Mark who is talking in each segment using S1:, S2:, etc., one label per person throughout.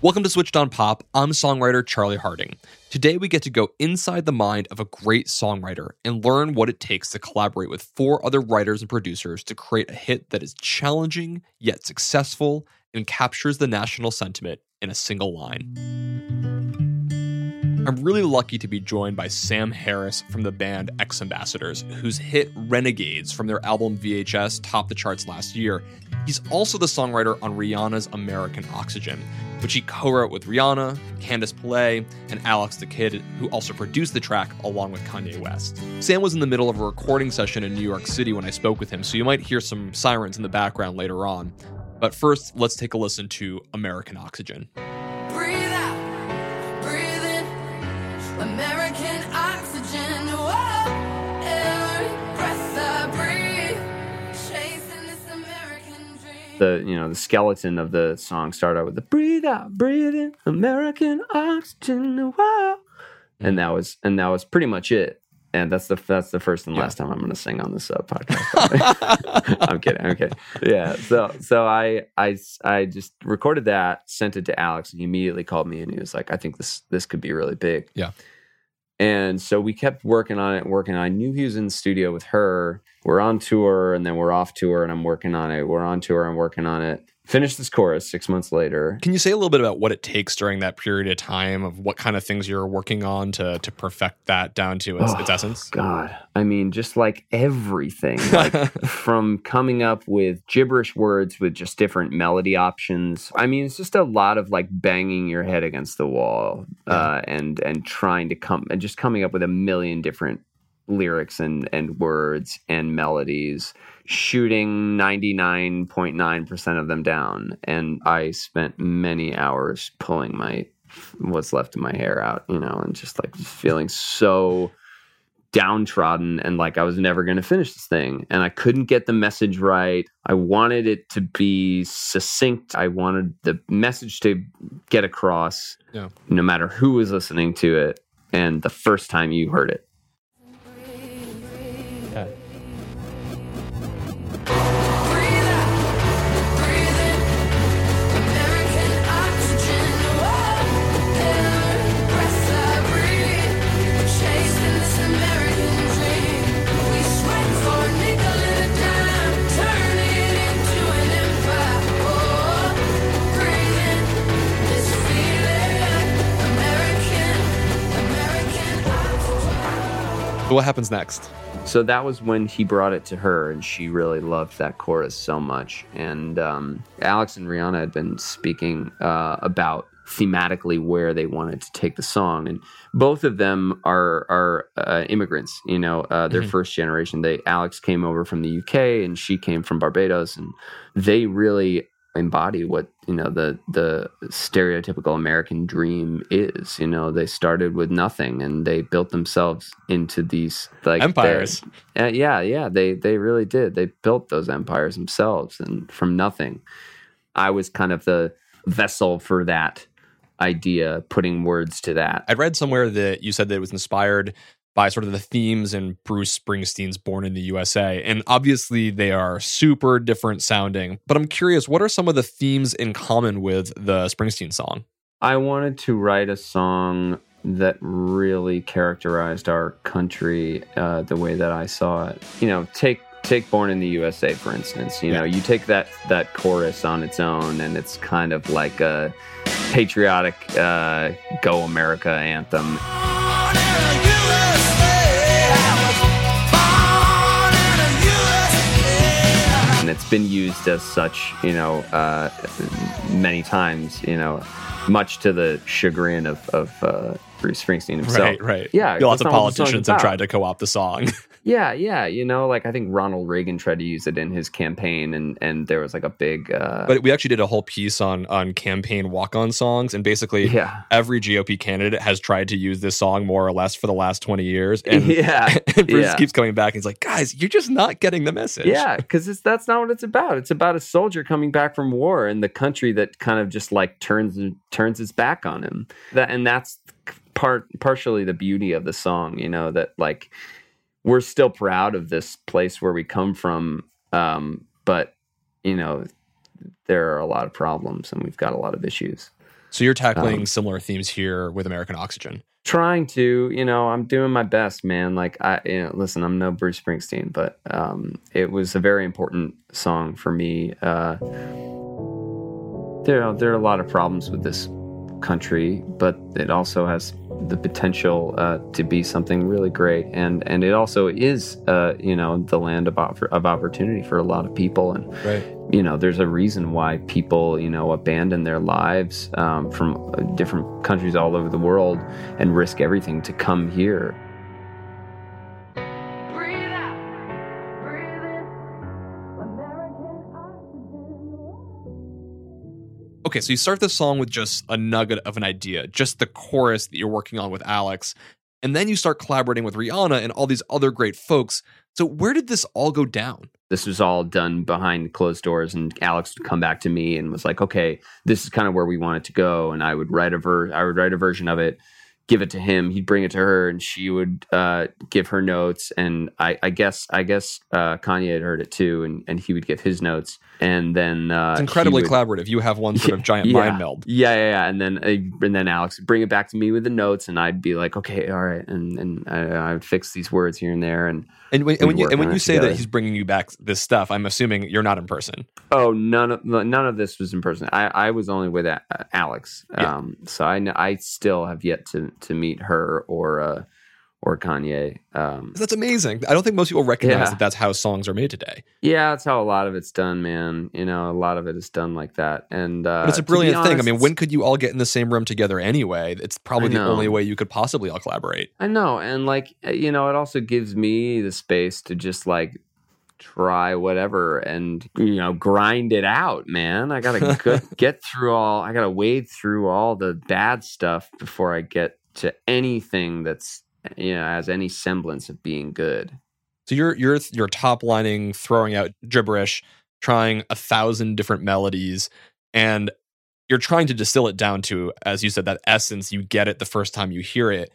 S1: Welcome to Switched on Pop. I'm songwriter Charlie Harding. Today we get to go inside the mind of a great songwriter and learn what it takes to collaborate with four other writers and producers to create a hit that is challenging yet successful and captures the national sentiment in a single line. I'm really lucky to be joined by Sam Harris from the band X Ambassadors, whose hit Renegades from their album VHS topped the charts last year. He's also the songwriter on Rihanna's American Oxygen, which he co wrote with Rihanna, Candice Pillay, and Alex da Kid, who also produced the track along with Kanye West. Sam was in the middle of a recording session in New York City when I spoke with him, so you might hear some sirens in the background later on. But first, let's take a listen to American Oxygen.
S2: The you know the skeleton of the song started out with the breathe out, breathe in, American oxygen, wow, and that was and that was pretty much it. And that's the that's the first and last time I'm going to sing on this uh, podcast. I'm kidding. I'm kidding. Yeah. So so I I I just recorded that, sent it to Alex, and he immediately called me and he was like, I think this this could be really big.
S1: Yeah.
S2: And so we kept working on it, working. I knew he was in the studio with her. We're on tour, and then we're off tour, and I'm working on it. We're on tour, and working on it. Finished this chorus six months later.
S1: Can you say a little bit about what it takes during that period of time of what kind of things you're working on to to perfect that down to its, its
S2: Oh,
S1: essence?
S2: God, I mean, just like everything, like from coming up with gibberish words with just different melody options. I mean, it's just a lot of like banging your head against the wall uh, and and trying to come and just coming up with a million different lyrics and and words and melodies shooting 99.9% of them down and i spent many hours pulling my what's left of my hair out you know and just like feeling so downtrodden and like I was never going to finish this thing. And I couldn't get the message right. I wanted it to be succinct. I wanted the message to get across
S1: Yeah.
S2: no matter who was listening to it and the first time you heard it.
S1: What happens next?
S2: So that was when he brought it to her, and she really loved that chorus so much. And um, Alex and Rihanna had been speaking uh, about thematically where they wanted to take the song, and both of them are are uh, immigrants. You know, uh, they're
S1: Mhm.
S2: first generation. They Alex came over from the UK, and she came from Barbados, and they really embody what you know the the stereotypical American dream is. You know, they started with nothing and they built themselves into these like
S1: Empires.
S2: uh, yeah, yeah, they they really did. They built those empires themselves and from nothing. I was kind of the vessel for that idea, putting words to that.
S1: I read somewhere that you said that it was inspired by sort of the themes in Bruce Springsteen's Born in the USA. And obviously they are super different sounding. But I'm curious, what are some of the themes in common with the Springsteen song?
S2: I wanted to write a song that really characterized our country uh, the way that I saw it. You know, take take Born in the USA for instance. You know, you take that that chorus on its own, and it's kind of like a patriotic uh, "Go America" anthem. It's been used as such, you know, uh, many times, you know, much to the chagrin of, of uh, Bruce Springsteen himself.
S1: right, right.
S2: Yeah,
S1: lots of
S2: not what the song's
S1: politicians have tried to co-opt the song.
S2: Yeah, yeah, you know, like I think Ronald Reagan tried to use it in his campaign, and and there was like a big, uh,
S1: but we actually did a whole piece on on campaign walk-on songs, and basically
S2: yeah,
S1: every GOP candidate has tried to use this song more or less for the last twenty years, and,
S2: yeah,
S1: and Bruce
S2: yeah.
S1: keeps coming back. And he's like, "Guys, you're just not getting the message."
S2: Yeah, because that's not what it's about. It's about a soldier coming back from war and the country that kind of just like turns turns its back on him. That and that's part partially the beauty of the song. You know that like we're still proud of this place where we come from, um, but you know there are a lot of problems and we've got a lot of issues.
S1: So you're tackling
S2: Um,
S1: similar themes here with American Oxygen.
S2: trying to you know i'm doing my best man like i you know listen i'm no bruce springsteen but um it was a very important song for me uh there are there are a lot of problems with this country but it also has the potential uh, to be something really great and and it also is uh you know the land of, of opportunity for a lot of people and
S1: Right.
S2: you know, there's a reason why people, you know, abandon their lives um, from different countries all over the world and risk everything to come here.
S1: Okay, so you start the song with just a nugget of an idea, just the chorus that you're working on with Alex, and then you start collaborating with Rihanna and all these other great folks. So where did this all go down?
S2: This was all done behind closed doors, and Alex would come back to me and was like, "Okay, this is kind of where we want it to go." And I would write a ver- I would write a version of it, give it to him. He'd bring it to her, and she would uh, give her notes. And I, I guess I guess uh, Kanye had heard it too, and, and he would give his notes. And then uh,
S1: It's incredibly
S2: would-
S1: collaborative. You have one sort of giant
S2: yeah.
S1: mind meld.
S2: Yeah, yeah, yeah. And then uh, and then Alex would bring it back to me with the notes, and I'd be like, okay, all right, and and I, I would fix these words here and there, and
S1: And when, and when you and when you say
S2: together.
S1: that he's bringing you back this stuff, I'm assuming you're not in person.
S2: oh, none of none of this was in person. I I was only with A- Alex,
S1: Yeah.
S2: um, so I I still have yet to to meet her or uh or Kanye. Um,
S1: That's amazing. I don't think most people recognize
S2: Yeah.
S1: that that's how songs are made today.
S2: yeah, that's how a lot of it's done, man. You know, a lot of it is done like that, and uh,
S1: But it's a brilliant thing. I mean, when could you all get in the same room together anyway? It's probably the only way you could possibly all collaborate.
S2: I know, and like uh, you know, it also gives me the space to just like try whatever and you know grind it out, man. I gotta get through all. I gotta wade through all the bad stuff before I get to anything that's you know has any semblance of being good.
S1: So you're you're you're top lining, throwing out gibberish, trying a thousand different melodies, and you're trying to distill it down to, as you said, that essence. You get it the first time you hear it.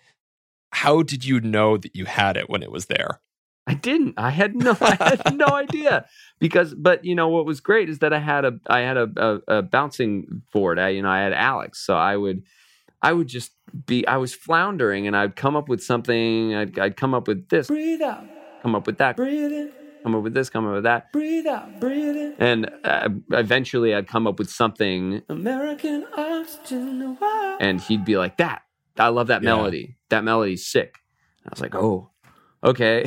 S1: How did you know that you had it when it was there?
S2: I didn't. I had no. I had no idea because, but you know what was great is that I had a I had a, a, a bouncing board. I you know I had Alex, so I would I would just be I was floundering and I'd come up with something. I'd I'd come up with this. Breathe out. Come up with that. Breathe in. Come up with this. Come up with that. Breathe out. Breathe in. And uh, eventually, I'd come up with something. American oxygen. And he'd be like, "That. I love that
S1: Yeah.
S2: melody. That melody's sick." I was like, "Oh." Okay,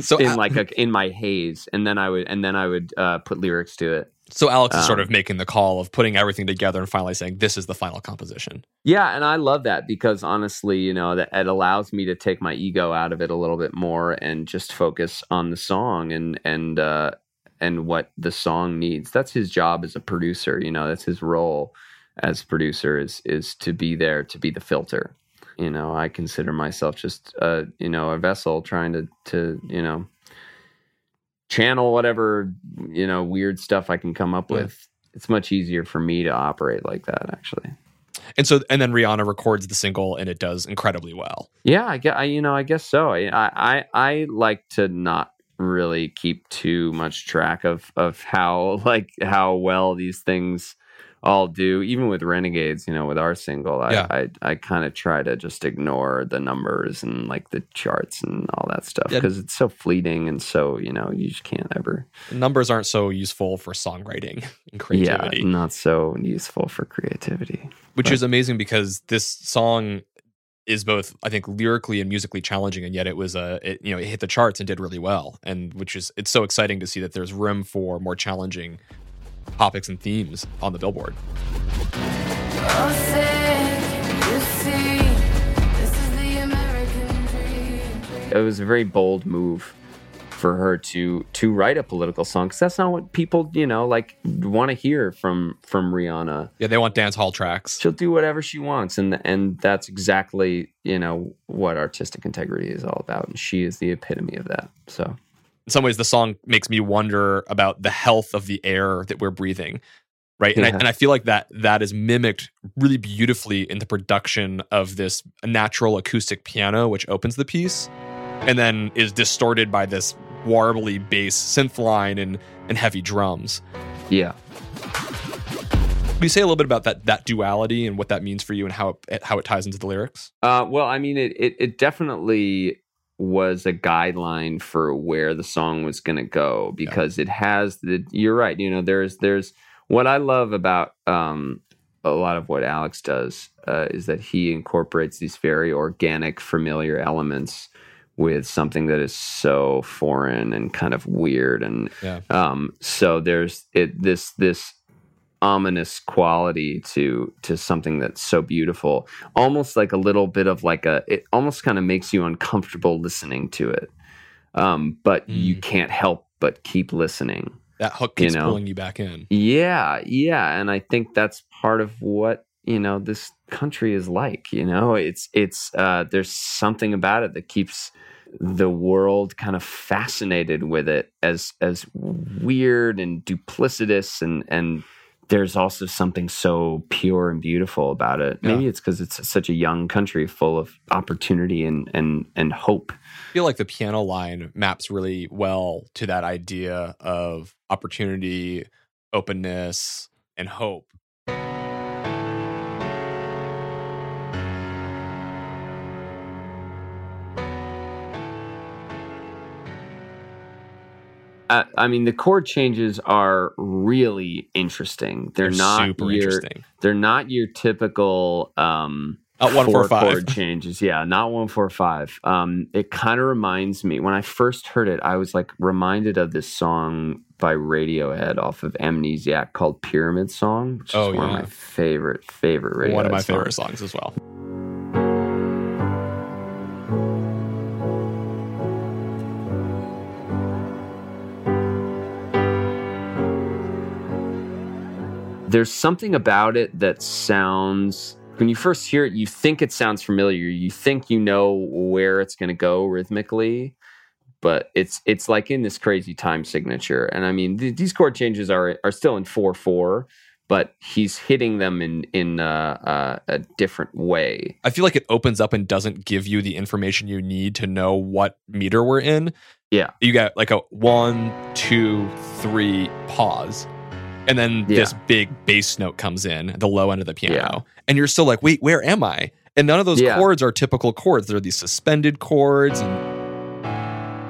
S1: So
S2: in
S1: Al-
S2: like a, in my haze, and then I would and then I would uh, put lyrics to it.
S1: So Alex is sort
S2: Um,
S1: of making the call of putting everything together and finally saying, "This is the final composition."
S2: Yeah, and I love that because honestly, you know, that it allows me to take my ego out of it a little bit more and just focus on the song and and uh, and what the song needs. That's his job as a producer. You know, that's his role as producer is is to be there to be the filter. You know, I consider myself just uh, you know a vessel trying to to you know channel whatever you know weird stuff I can come up
S1: Yeah.
S2: with. It's much easier for me to operate like that, actually.
S1: And so, and then Rihanna records the single, and it does incredibly well.
S2: Yeah, I guess I, you know I guess so. I, I I like to not really keep too much track of of how like how well these things all do. Even with Renegades, you know, with our single, I
S1: Yeah.
S2: I, I kind of try to just ignore the numbers and like the charts and all that stuff
S1: Yeah.
S2: because it's so fleeting and so you know you just can't ever.
S1: Numbers aren't so useful for songwriting and creativity.
S2: Yeah, not so useful for creativity.
S1: which
S2: Right.
S1: is amazing because this song is both I think lyrically and musically challenging, and yet it was a it, you know it hit the charts and did really well, and which is it's so exciting to see that there's room for more challenging topics and themes on the Billboard.
S3: Say, you see, this is the American dream.
S2: It was a very bold move for her to to write a political song because that's not what people you know like want to hear from from Rihanna.
S1: Yeah, they want dance hall tracks.
S2: she'll do whatever she wants and and that's exactly you know what artistic integrity is all about and she is the epitome of that so
S1: In some ways, the song makes me wonder about the health of the air that we're breathing. Right. And, I, and I feel like that that is mimicked really beautifully in the production of this natural acoustic piano, which opens the piece and then is distorted by this warbly bass synth line and, and heavy drums.
S2: yeah
S1: Can you say a little bit about that that duality and what that means for you and how it, how it ties into the lyrics?
S2: uh, well i mean it, it it definitely was a guideline for where the song was going to go because it has the you're right you know there's there's what i love about um a lot of what alex does uh, is that he incorporates these very organic familiar elements with something that is so foreign and kind of weird and
S1: Yeah.
S2: um so there's it this this ominous quality to to something that's so beautiful almost like a little bit of like a it almost kind of makes you uncomfortable listening to it um but you
S1: Mm.
S2: can't help but keep listening
S1: That hook
S2: You
S1: keeps
S2: know.
S1: pulling you back in.
S2: yeah, yeah, and I think that's part of what you know this country is like. You know, it's it's uh, there's something about it that keeps the world kind of fascinated with it as as weird and duplicitous and and there's also something so pure and beautiful about it. Maybe it's because it's such a young country full of opportunity and and and hope.
S1: I feel like the piano line maps really well to that idea of opportunity, openness, and hope.
S2: I, I mean, the chord changes are really interesting. They're, not
S1: super
S2: your,
S1: interesting.
S2: They're not your typical um,
S1: Not one, four,
S2: four
S1: five.
S2: chord changes. Yeah, not one four five. Um, it kind of reminds me when I first heard it, I was like reminded of this song by Radiohead off of Amnesiac called "Pyramid Song," which is
S1: Oh,
S2: one
S1: yeah.
S2: of my favorite favorite Radiohead
S1: One of my
S2: songs.
S1: favorite songs as well.
S2: There's something about it that sounds when you first hear it you think it sounds familiar you think you know where it's going to go rhythmically but it's it's like in this crazy time signature and i mean th- these chord changes are are still in 4-4 but he's hitting them in in uh, uh, a different way
S1: I feel like it opens up and doesn't give you the information you need to know what meter we're in.
S2: Yeah.
S1: You got like a one, two, three, pause. And then this big bass note comes in, the low end of the piano. And you're still like, wait, where am I? And none of those
S2: Yeah.
S1: chords are typical chords. They're these suspended chords and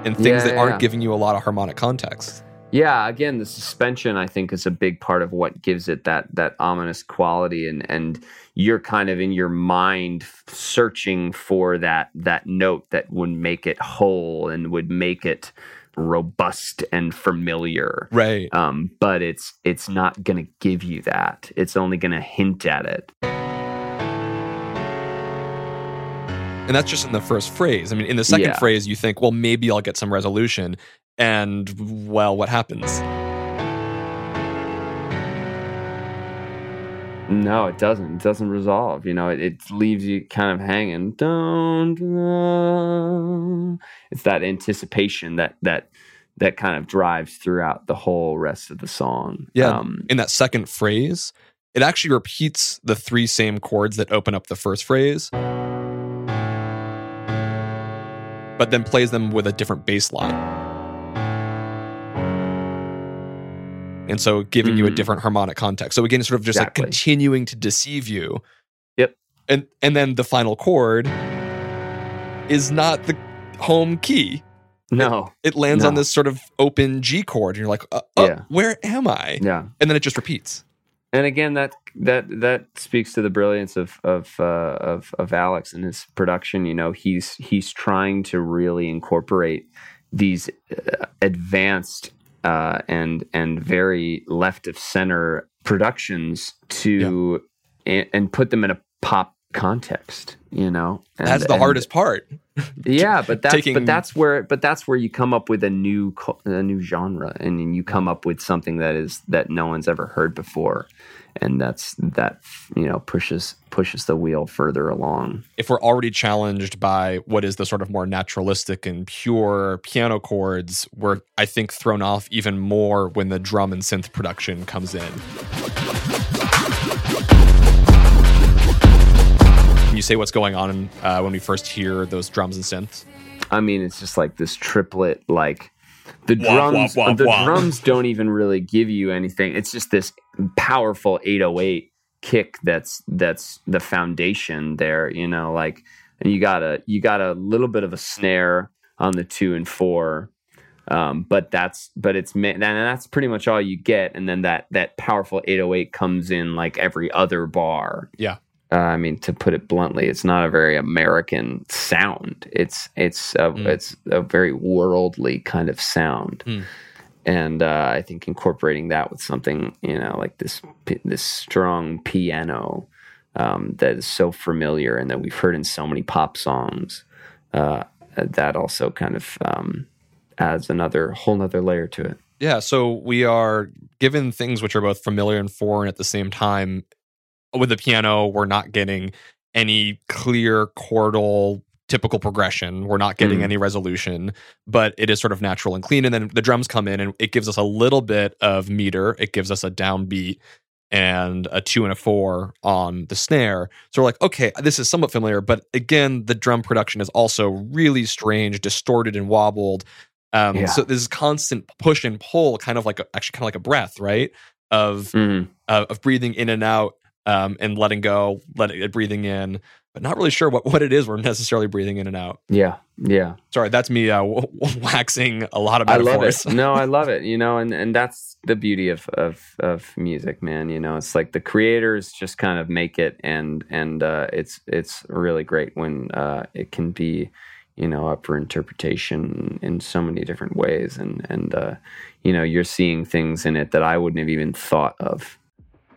S1: and things
S2: Yeah,
S1: that
S2: yeah,
S1: aren't
S2: yeah.
S1: giving you a lot of harmonic context.
S2: Yeah, again, the suspension I think is a big part of what gives it that that ominous quality, and and you're kind of in your mind searching for that that note that would make it whole and would make it robust and familiar.
S1: Right.
S2: Um, but it's it's not going to give you that. It's only going to hint at it.
S1: And that's just in the first phrase. I mean, in the second
S2: Yeah.
S1: phrase, you think, well, maybe I'll get some resolution. And, well, what happens?
S2: No, it doesn't. It doesn't resolve. You know, it, it leaves you kind of hanging. Dun. It's that anticipation that that that kind of drives throughout the whole rest of the song.
S1: Yeah.
S2: Um,
S1: in that second phrase, it actually repeats the three same chords that open up the first phrase, but then plays them with a different bass line. And so giving you a
S2: Mhm.
S1: different harmonic context. So again, sort of just
S2: Exactly.
S1: like continuing to deceive you.
S2: Yep.
S1: And and then the final chord is not the home key.
S2: No.
S1: It lands on this sort of open G chord, and you're like, uh, uh,
S2: Yeah.
S1: where am I?
S2: Yeah.
S1: And then it just repeats.
S2: and again that that that speaks to the brilliance of of uh, of of Alex and his production. You know, he's he's trying to really incorporate these uh, advanced uh, and and very left of center productions to and, and put them in a pop context. You know, and,
S1: That's the
S2: and-
S1: hardest part.
S2: yeah, but that's
S1: taking-
S2: but that's where but that's where you come up with a new a new genre, and then you come up with something that is that no one's ever heard before, and that's that you know pushes pushes the wheel further along.
S1: if we're already challenged by what is the sort of more naturalistic and pure piano chords, we're I think thrown off even more when the drum and synth production comes in. Can you say what's going on uh, when we first hear those drums and synths?
S2: I mean, it's just like this triplet, like the
S1: Wah,
S2: drums.
S1: wah, wah,
S2: the
S1: wah.
S2: drums don't even really give you anything. It's just this powerful 808 kick that's that's the foundation there. You know, like and you got a you got a little bit of a snare on the two and four. Um, but that's but it's and that's pretty much all you get, and then that that powerful 808 comes in like every other bar.
S1: Yeah.
S2: Uh, I mean, to put it bluntly, it's not a very American sound. It's it's a,
S1: Mm.
S2: it's a very worldly kind of sound,
S1: Mm.
S2: And uh, I think incorporating that with something you know like this this strong piano um, that is so familiar and that we've heard in so many pop songs, uh, that also kind of um, adds another whole nother layer to it.
S1: Yeah, so we are given things which are both familiar and foreign at the same time. With the piano, we're not getting any clear chordal typical progression. We're not getting
S2: Mm.
S1: any resolution, but it is sort of natural and clean. And then the drums come in and it gives us a little bit of meter. It gives us a downbeat and a two and a four on the snare. So we're like, okay, this is somewhat familiar, but again, the drum production is also really strange, distorted and wobbled. Um,
S2: Yeah.
S1: So this constant push and pull, kind of like a, actually kind of like a breath, right? Of
S2: Mhm.
S1: uh, of breathing in and out um, and letting go, letting it breathing in, but not really sure what, what it is we're necessarily breathing in and out.
S2: Yeah, yeah.
S1: Sorry, that's me uh, w- waxing a lot of
S2: I love
S1: metaphors.
S2: it. No, I love it. You know, and and that's the beauty of of of music, man. You know, it's like the creators just kind of make it, and and uh, it's it's really great when uh, it can be, you know, up for interpretation in so many different ways, and and uh, you know, you're seeing things in it that I wouldn't have even thought of.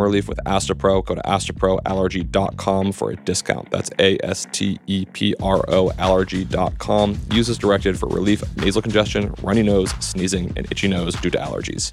S1: relief with Astepro. Go to asteproallergy.com for a discount. That's A S T E P R O allergy.com. Use as directed for relief of nasal congestion, runny nose, sneezing, and itchy nose due to allergies.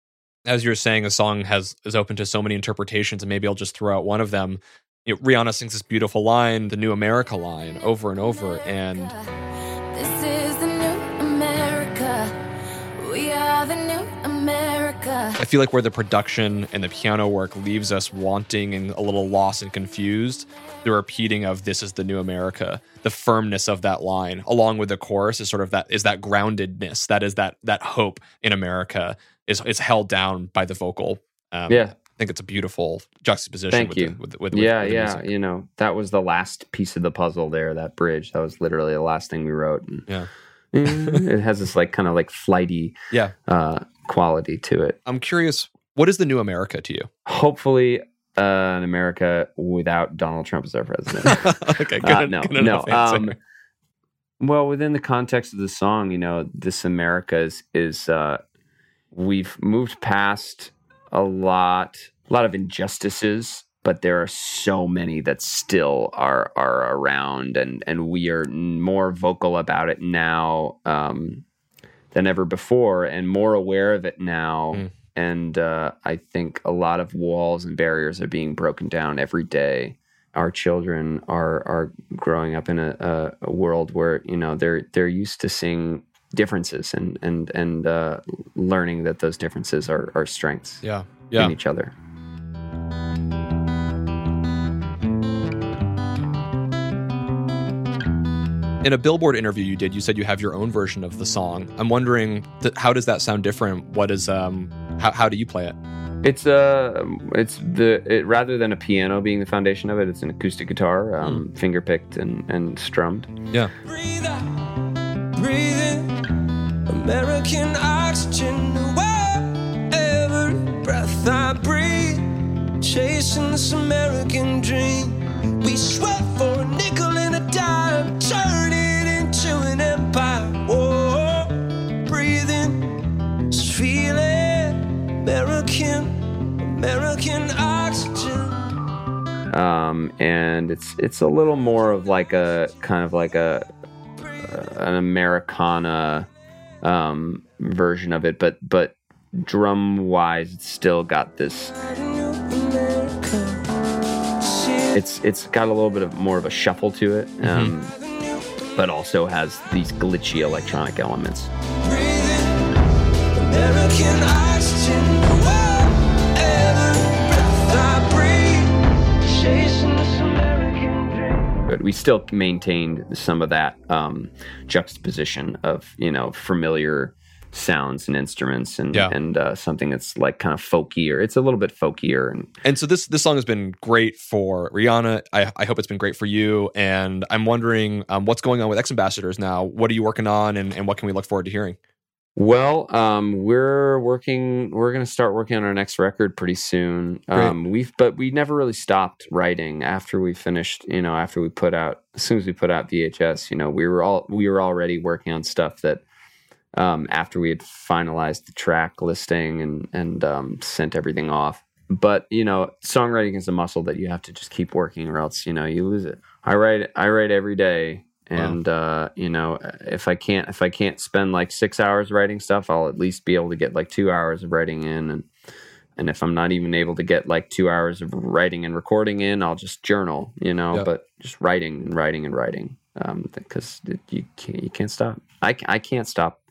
S1: as you're saying, a song has is open to so many interpretations, and maybe I'll just throw out one of them. You know, Rihanna sings this beautiful line, the New America line, over and over, and
S3: This is the new America. We are the new America.
S1: I feel like where the production and the piano work leaves us wanting and a little lost and confused, the repeating of "This is the new America," the firmness of that line, along with the chorus, is sort of that is that groundedness, that is that that hope in America is is held down by the vocal. Um,
S2: Yeah.
S1: I think it's a beautiful juxtaposition.
S2: Thank
S1: with
S2: you.
S1: The, with, with,
S2: yeah,
S1: with
S2: yeah. You know, that was the last piece of the puzzle there. That bridge. That was literally the last thing we wrote. And,
S1: Yeah.
S2: it has this like kind of like flighty
S1: Yeah.
S2: uh, quality to it.
S1: I'm curious, what is the new America to you?
S2: Hopefully, uh, an America without Donald Trump as our president.
S1: okay, good,
S2: Uh, no,
S1: good
S2: no. Um, well, within the context of the song, you know, this America is, is uh, we've moved past a lot, a lot of injustices, but there are so many that still are are around, and and we are more vocal about it now um, than ever before, and more aware of it now.
S1: Mm.
S2: And uh, I think a lot of walls and barriers are being broken down every day our children are are growing up in a, a, a world where you know they're they're used to seeing differences and and and uh, learning that those differences are, are strengths
S1: yeah, yeah.
S2: in each other.
S1: In a Billboard interview you did, you said you have your own version of the song. I'm wondering, th- how does that sound different? What is um, how, how do you play it?
S2: It's uh it's the it, rather than a piano being the foundation of it, it's an acoustic guitar, um, finger picked and and strummed.
S1: Yeah,
S4: Breathe out, breathe in. American oxygen, every breath I breathe. Chasing this American dream. We sweat American oxygen.
S2: Um, and it's it's a little more of like a kind of like a an Americana um, version of it, but but drum wise, it's still got this. It's it's got a little bit of more of a shuffle to it, um, but also has these glitchy electronic elements. But we still maintained some of that um, juxtaposition of you know familiar sounds and instruments and
S1: Yeah.
S2: and uh, something that's like kind of folkier. It's a little bit folkier and
S1: and so this this song has been great for Rihanna. I, I hope it's been great for you. And I'm wondering um, what's going on with X Ambassadors now. What are you working on, and, and what can we look forward to hearing?
S2: Well, um, we're working. We're going to start working on our next record pretty soon. Um, we've, but we never really stopped writing after we finished. You know, after we put out, as soon as we put out VHS, you know, we were all we were already working on stuff that um, after we had finalized the track listing and and um, sent everything off. But you know, songwriting is a muscle that you have to just keep working, or else you know you lose it. I write I write every day, and uh, you know if I can't if I can't spend like six hours writing stuff, I'll at least be able to get like two hours of writing in, and and if I'm not even able to get like two hours of writing and recording in, I'll just journal, you know.
S1: Yeah.
S2: But just writing and writing and writing, um, because it- you can't you can't stop. I I can't stop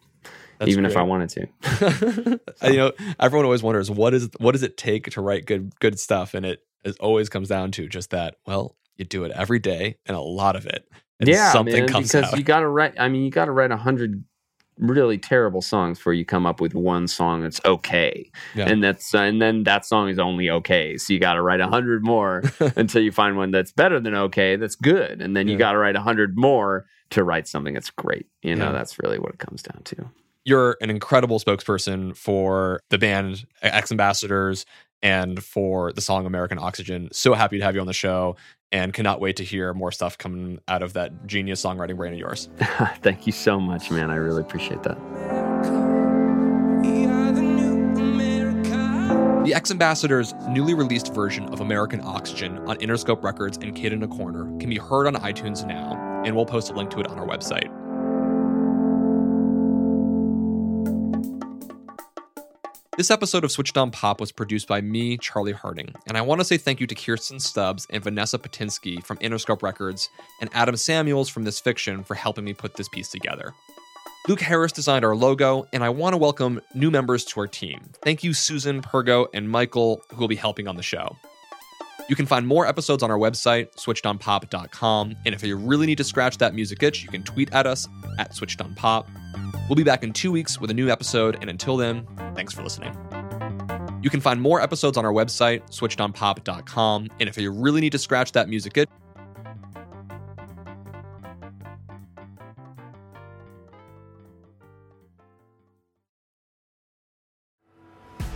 S1: That's
S2: even if I wanted to.
S1: you know, everyone always wonders what is what does it take to write good good stuff, and it, it always comes down to just that. Well, you do it every day, and a lot of it,
S2: yeah,
S1: something
S2: man,
S1: comes
S2: because
S1: out.
S2: you got to write. I mean, you got to write a hundred really terrible songs before you come up with one song that's okay,
S1: Yeah.
S2: and that's uh, and then that song is only okay. So you got to write a hundred more until you find one that's better than okay, that's good, and then you
S1: Yeah.
S2: got to write a hundred more to write something that's great. You know,
S1: Yeah.
S2: that's really what it comes down to.
S1: You're an incredible spokesperson for the band X Ambassadors and for the song American Oxygen. So happy to have you on the show, and cannot wait to hear more stuff coming out of that genius songwriting brain of yours.
S2: Thank you so much, man. I really appreciate that.
S4: The new America.
S1: The X Ambassadors' newly released version of American Oxygen on Interscope Records and Kid in a Corner can be heard on iTunes now, and we'll post a link to it on our website. This episode of Switched on Pop was produced by me, Charlie Harding, and I want to say thank you to Kirsten Stubbs and Vanessa Patinsky from Interscope Records and Adam Samuels from This Fiction for helping me put this piece together. Luke Harris designed our logo, and I want to welcome new members to our team. Thank you, Susan, Pergo, and Michael, who will be helping on the show. You can find more episodes on our website, switchedonpop.com, and if you really need to scratch that music itch, you can tweet at us at switchedonpop. We'll be back in two weeks with a new episode, and until then, thanks for listening. You can find more episodes on our website, switchedonpop.com, and if you really need to scratch that music itch,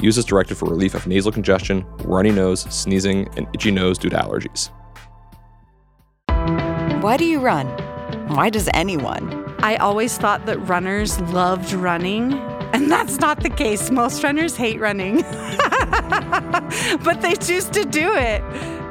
S1: Use as directed for relief of nasal congestion, runny nose, sneezing, and itchy nose due to allergies.
S5: Why do you run? Why does anyone?
S6: I always thought that runners loved running, and that's not the case. Most runners hate running, but they choose to do it.